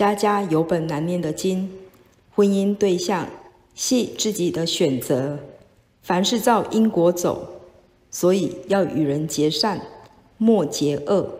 家家有本难念的经婚姻对象系自己的选择。凡事照因果走所以要与人结善莫结恶。